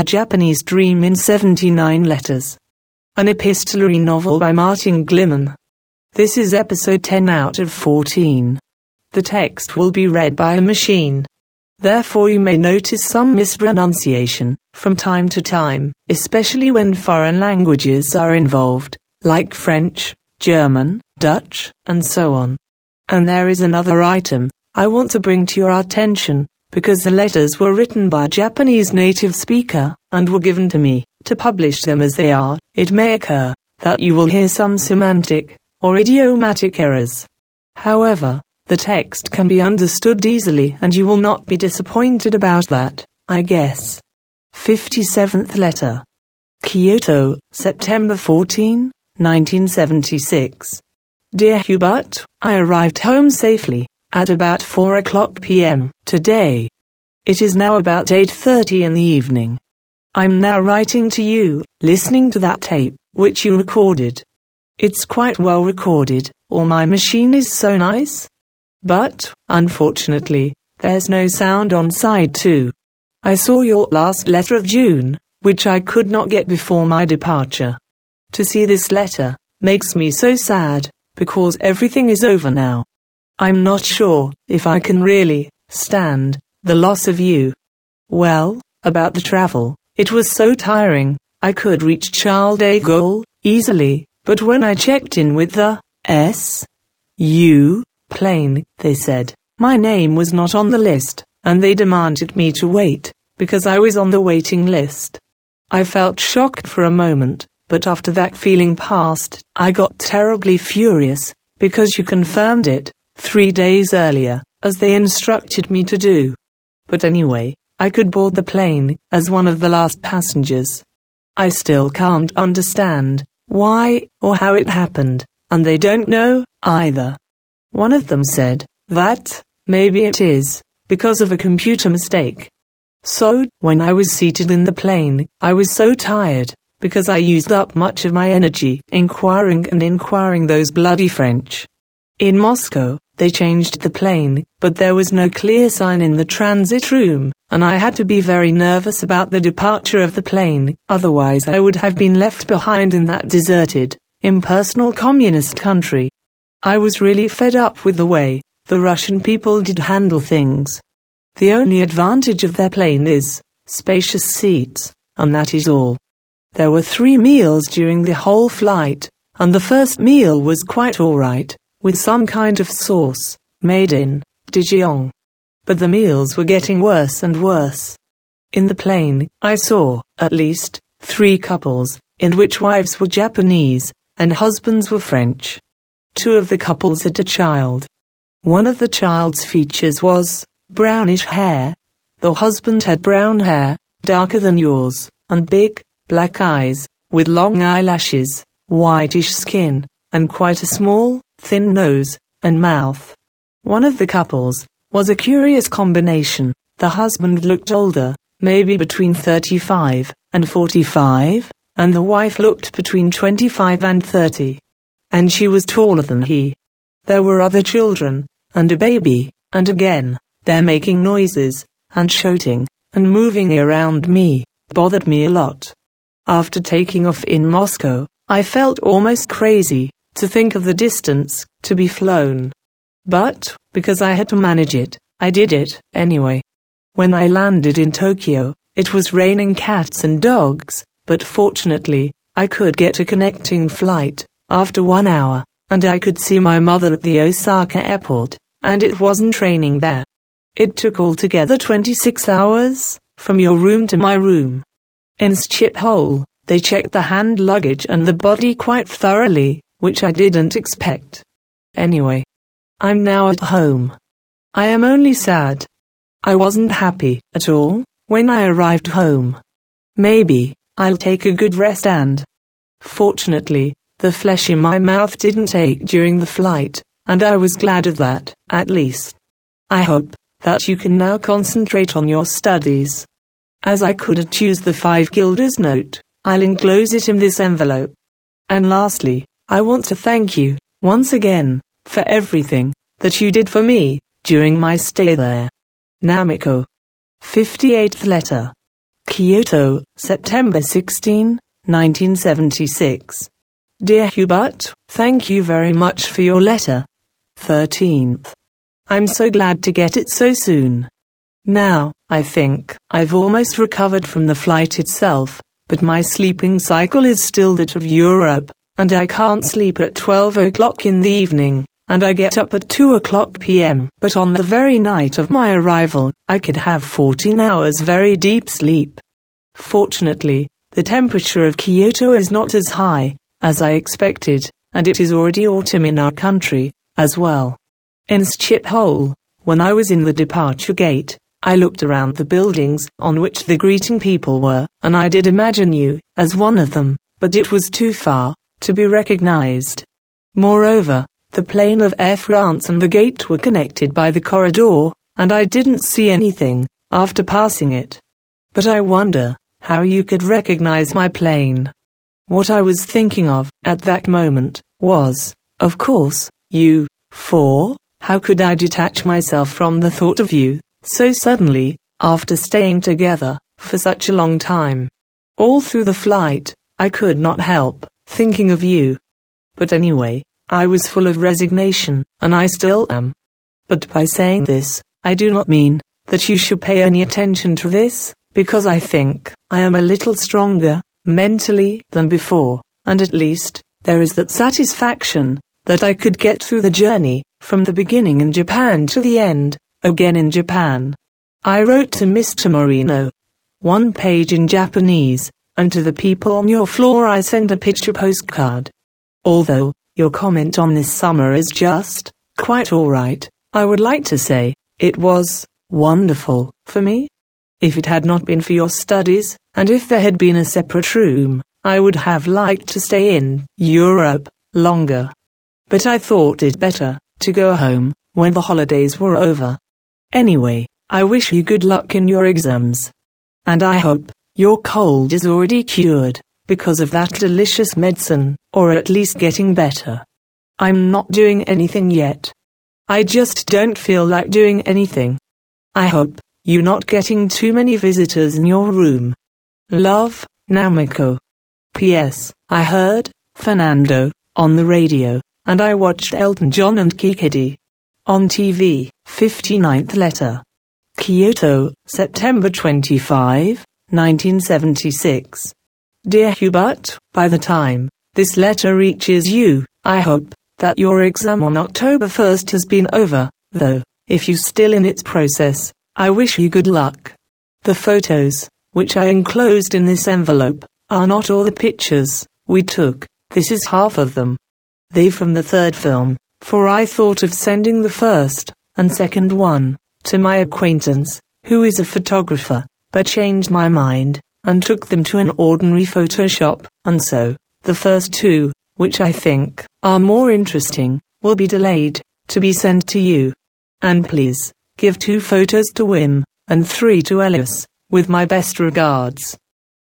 A Japanese Dream in 79 Letters. An epistolary novel by Martin Gliman. This is episode 10 out of 14. The text will be read by a machine. Therefore, you may notice some mispronunciation from time to time, especially when foreign languages are involved, like French, German, Dutch, and so on. And there is another item I want to bring to your attention because the letters were written by a Japanese native speaker and were given to me to publish them as they are, it may occur that you will hear some semantic or idiomatic errors. However, the text can be understood easily and you will not be disappointed about that, I guess. 57th letter. Kyoto, September 14, 1976. Dear Hubert, I arrived home safely at about 4 o'clock p.m. today. It is now about 8.30 in the evening. I'm now writing to you, listening to that tape, which you recorded. It's quite well recorded, or my machine is so nice. But, unfortunately, there's no sound on side 2. I saw your last letter of June, which I could not get before my departure. To see this letter makes me so sad, because everything is over now. I'm not sure if I can really stand the loss of you. Well, about the travel, it was so tiring. I could reach Charles de Gaulle easily, but when I checked in with the S U plane, they said my name was not on the list, and they demanded me to wait because I was on the waiting list. I felt shocked for a moment, but after that feeling passed, I got terribly furious because you confirmed it three days earlier, as they instructed me to do. But anyway, I could board the plane as one of the last passengers. I still can't understand why or how it happened, and they don't know either. One of them said that maybe it is because of a computer mistake. So, when I was seated in the plane, I was so tired because I used up much of my energy inquiring and inquiring those bloody French. In Moscow, they changed the plane, but there was no clear sign in the transit room, and I had to be very nervous about the departure of the plane, otherwise I would have been left behind in that deserted, impersonal communist country. I was really fed up with the way the Russian people did handle things. The only advantage of their plane is spacious seats, and that is all. There were three meals during the whole flight, and the first meal was quite all right with some kind of sauce, made in Dijon. But the meals were getting worse and worse. In the plane, I saw, at least, three couples, in which wives were Japanese, and husbands were French. Two of the couples had a child. One of the child's features was brownish hair. The husband had brown hair, darker than yours, and big, black eyes, with long eyelashes, whitish skin, and quite a small, thin nose, and mouth. One of the couples was a curious combination. The husband looked older, maybe between 35 and 45, and the wife looked between 25 and 30. And she was taller than he. There were other children, and a baby, and again, they're making noises, and shouting, and moving around me, bothered me a lot. After taking off in Moscow, I felt almost crazy to think of the distance to be flown. But, because I had to manage it, I did it anyway. When I landed in Tokyo, it was raining cats and dogs, but fortunately, I could get a connecting flight after one hour, and I could see my mother at the Osaka airport, and it wasn't raining there. It took altogether 26 hours, from your room to my room. In Schiphol, they checked the hand luggage and the body quite thoroughly, which I didn't expect. Anyway, I'm now at home. I am only sad. I wasn't happy at all when I arrived home. Maybe I'll take a good rest and. Fortunately, the flesh in my mouth didn't ache during the flight, and I was glad of that, at least. I hope that you can now concentrate on your studies. As I couldn't use the five guilders note, I'll enclose it in this envelope. And lastly, I want to thank you, once again, for everything that you did for me during my stay there. Namiko. 58th letter. Kyoto, September 16, 1976. Dear Hubert, thank you very much for your letter. 13th. I'm so glad to get it so soon. Now, I think, I've almost recovered from the flight itself, but my sleeping cycle is still that of Europe, and I can't sleep at 12 o'clock in the evening, and I get up at 2 o'clock p.m. But on the very night of my arrival, I could have 14 hours very deep sleep. Fortunately, the temperature of Kyoto is not as high as I expected, and it is already autumn in our country, as well. In Schiphol, when I was in the departure gate, I looked around the buildings on which the greeting people were, and I did imagine you as one of them, but it was too far to be recognized. Moreover, the plane of Air France and the gate were connected by the corridor, and I didn't see anything after passing it. But I wonder how you could recognize my plane. What I was thinking of at that moment was, of course, you, for how could I detach myself from the thought of you so suddenly, after staying together for such a long time. All through the flight, I could not help thinking of you. But anyway, I was full of resignation, and I still am. But by saying this, I do not mean that you should pay any attention to this, because I think I am a little stronger mentally than before, and at least there is that satisfaction that I could get through the journey from the beginning in Japan to the end again in Japan. I wrote to Mr. Moreno, one page in Japanese, and to the people on your floor I send a picture postcard. Although, your comment on this summer is just, quite alright, I would like to say, it was, wonderful, for me. If it had not been for your studies, and if there had been a separate room, I would have liked to stay in Europe longer. But I thought it better to go home when the holidays were over. Anyway, I wish you good luck in your exams. And I hope your cold is already cured because of that delicious medicine, or at least getting better. I'm not doing anything yet. I just don't feel like doing anything. I hope you're not getting too many visitors in your room. Love, Namiko. P.S. I heard Fernando on the radio, and I watched Elton John and Kiki Dee on TV. 59th letter. Kyoto, September 25, 1976. Dear Hubert, by the time this letter reaches you, I hope that your exam on October 1st has been over, though, if you're still in its process, I wish you good luck. The photos, which I enclosed in this envelope, are not all the pictures we took, this is half of them. They from the third film, for I thought of sending the first, and second one, to my acquaintance, who is a photographer, but changed my mind, and took them to an ordinary Photoshop, and so, the first two, which I think are more interesting, will be delayed, to be sent to you. And please, give two photos to Wim, and three to Ellis, with my best regards.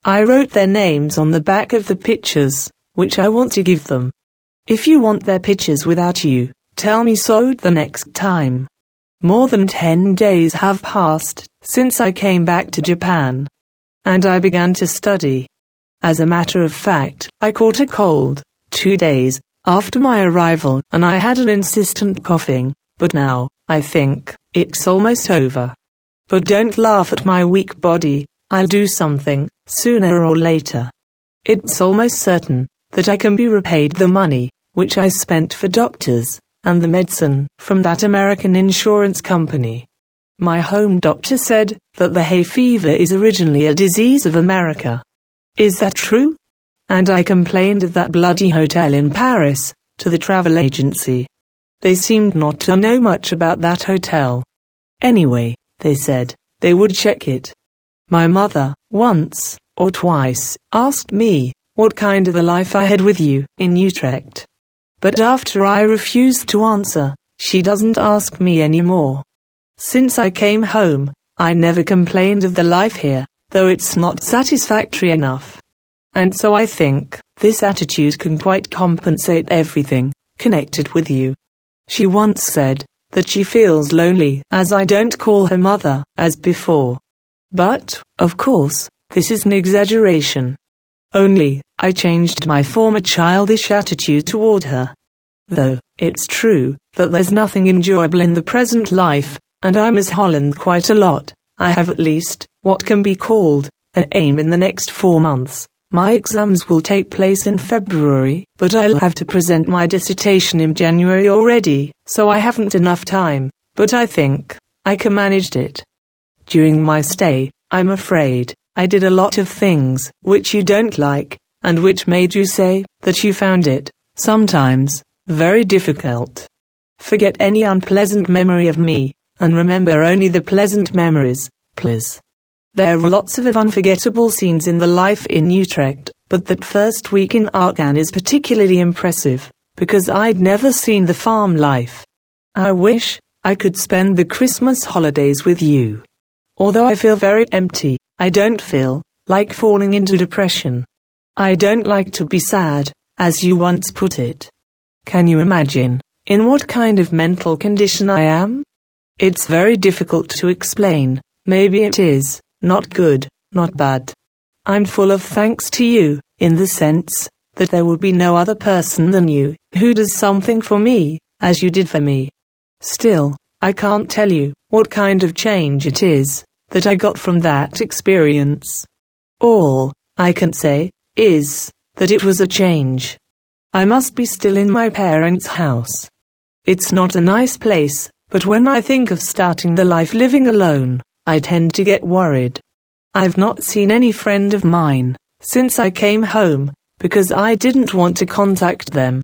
I wrote their names on the back of the pictures, which I want to give them. If you want their pictures without you, tell me so the next time. More than 10 days have passed since I came back to Japan. And I began to study. As a matter of fact, I caught a cold two days after my arrival and I had an insistent coughing, but now, I think, it's almost over. But don't laugh at my weak body, I'll do something, sooner or later. It's almost certain that I can be repaid the money which I spent for doctors and the medicine from that American insurance company. My home doctor said that the hay fever is originally a disease of America. Is that true? And I complained of that bloody hotel in Paris to the travel agency. They seemed not to know much about that hotel. Anyway, they said, they would check it. My mother, once or twice, asked me what kind of a life I had with you in Utrecht. But after I refused to answer, she doesn't ask me anymore. Since I came home, I never complained of the life here, though it's not satisfactory enough. And so I think this attitude can quite compensate everything connected with you. She once said that she feels lonely as I don't call her mother as before. But, of course, this is an exaggeration. Only, I changed my former childish attitude toward her. Though, it's true, that there's nothing enjoyable in the present life, and I miss Holland quite a lot. I have at least, what can be called, an aim in the next four months. My exams will take place in February, but I'll have to present my dissertation in January already, so I haven't enough time, but I think I can manage it. During my stay, I'm afraid, I did a lot of things which you don't like, and which made you say that you found it, sometimes, very difficult. Forget any unpleasant memory of me, and remember only the pleasant memories, please. There are lots of unforgettable scenes in the life in Utrecht, but that first week in Argan is particularly impressive, because I'd never seen the farm life. I wish I could spend the Christmas holidays with you. Although I feel very empty, I don't feel like falling into depression. I don't like to be sad, as you once put it. Can you imagine in what kind of mental condition I am? It's very difficult to explain. Maybe it is. Not good, not bad. I'm full of thanks to you, in the sense that there would be no other person than you who does something for me, as you did for me. Still, I can't tell you what kind of change it is that I got from that experience. All I can say is that it was a change. I must be still in my parents' house. It's not a nice place, but when I think of starting the life living alone, I tend to get worried. I've not seen any friend of mine since I came home because I didn't want to contact them.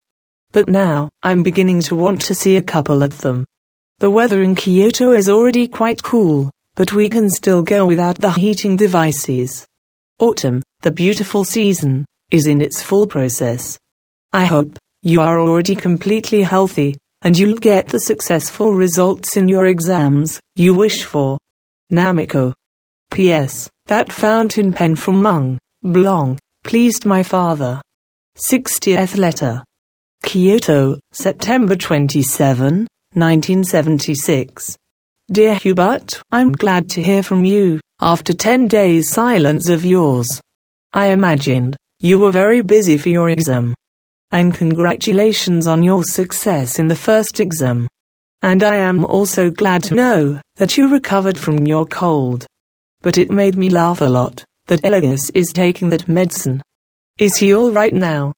But now I'm beginning to want to see a couple of them. The weather in Kyoto is already quite cool, but we can still go without the heating devices. Autumn, the beautiful season, is in its full process. I hope you are already completely healthy and you'll get the successful results in your exams you wish for. Namiko. P.S. That fountain pen from Mont Blanc, pleased my father. 60th letter. Kyoto, September 27, 1976. Dear Hubert, I'm glad to hear from you, after 10 days silence of yours. I imagined you were very busy for your exam. And congratulations on your success in the first exam. And I am also glad to know that you recovered from your cold. But it made me laugh a lot that Elias is taking that medicine. Is he all right now?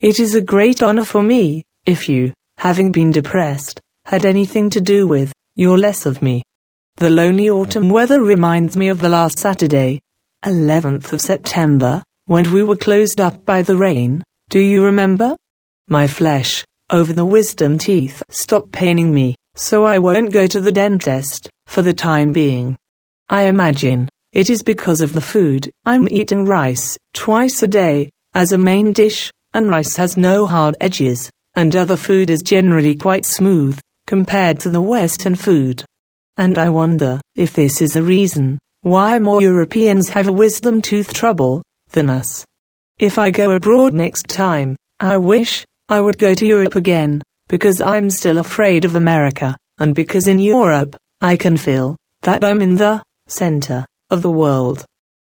It is a great honor for me if you, having been depressed, had anything to do with your less of me. The lonely autumn weather reminds me of the last Saturday, 11th of September, when we were closed up by the rain. Do you remember? My flesh, over the wisdom teeth, stopped paining me so I won't go to the dentist for the time being. I imagine it is because of the food. I'm eating rice twice a day as a main dish, and rice has no hard edges, and other food is generally quite smooth compared to the Western food. And I wonder if this is a reason why more Europeans have a wisdom tooth trouble than us. If I go abroad next time, I wish I would go to Europe again because I'm still afraid of America, and because in Europe, I can feel that I'm in the center of the world.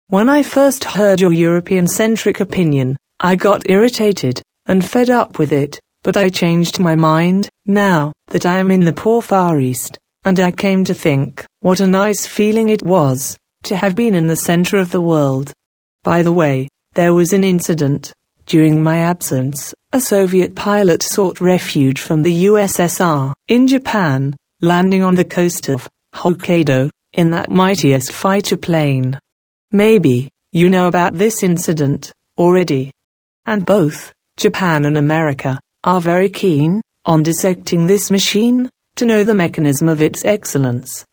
When I first heard your European centric opinion, I got irritated and fed up with it, but I changed my mind now that I am in the poor Far East, and I came to think what a nice feeling it was to have been in the center of the world. By the way, there was an incident during my absence a Soviet pilot sought refuge from the USSR in Japan, landing on the coast of Hokkaido in that mightiest fighter plane. Maybe you know about this incident already. And both Japan and America are very keen on dissecting this machine to know the mechanism of its excellence.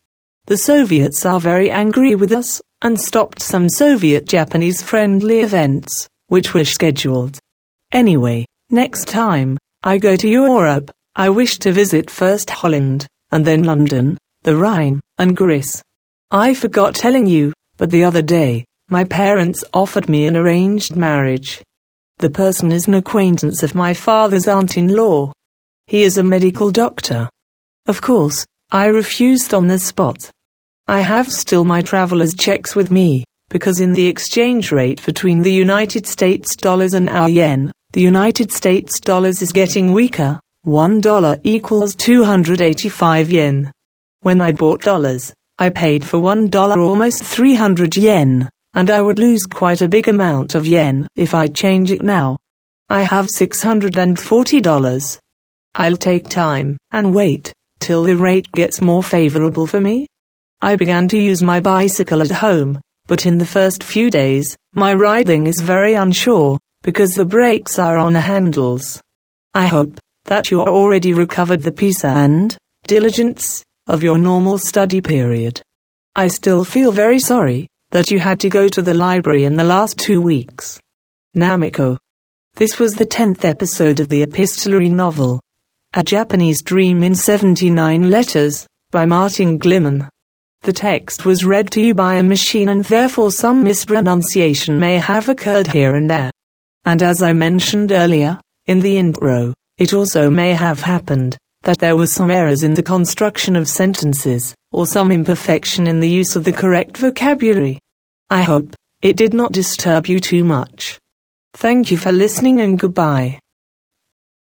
The Soviets are very angry with us and stopped some Soviet Japanese friendly events which were scheduled. Anyway, Next time I go to Europe, I wish to visit first Holland, and then London, the Rhine, and Greece. I forgot telling you, but the other day, my parents offered me an arranged marriage. The person is an acquaintance of my father's aunt-in-law. He is a medical doctor. Of course, I refused on the spot. I have still my traveler's checks with me, because in the exchange rate between the United States dollars and our yen, the United States dollars is getting weaker. One dollar equals 285 yen. When I bought dollars, I paid for one dollar almost 300 yen, and I would lose quite a big amount of yen if I change it now. I have $640. I'll take time and wait till the rate gets more favorable for me. I began to use my bicycle at home, but in the first few days, my riding is very unsure because the brakes are on the handles. I hope that you already recovered the peace and diligence of your normal study period. I still feel very sorry that you had to go to the library in the last two weeks. Namiko. This was the tenth episode of the epistolary novel, A Japanese Dream in 79 Letters, by Martin Gliman. The text was read to you by a machine and therefore some mispronunciation may have occurred here and there. And as I mentioned earlier, in the intro, it also may have happened that there were some errors in the construction of sentences, or some imperfection in the use of the correct vocabulary. I hope it did not disturb you too much. Thank you for listening and goodbye.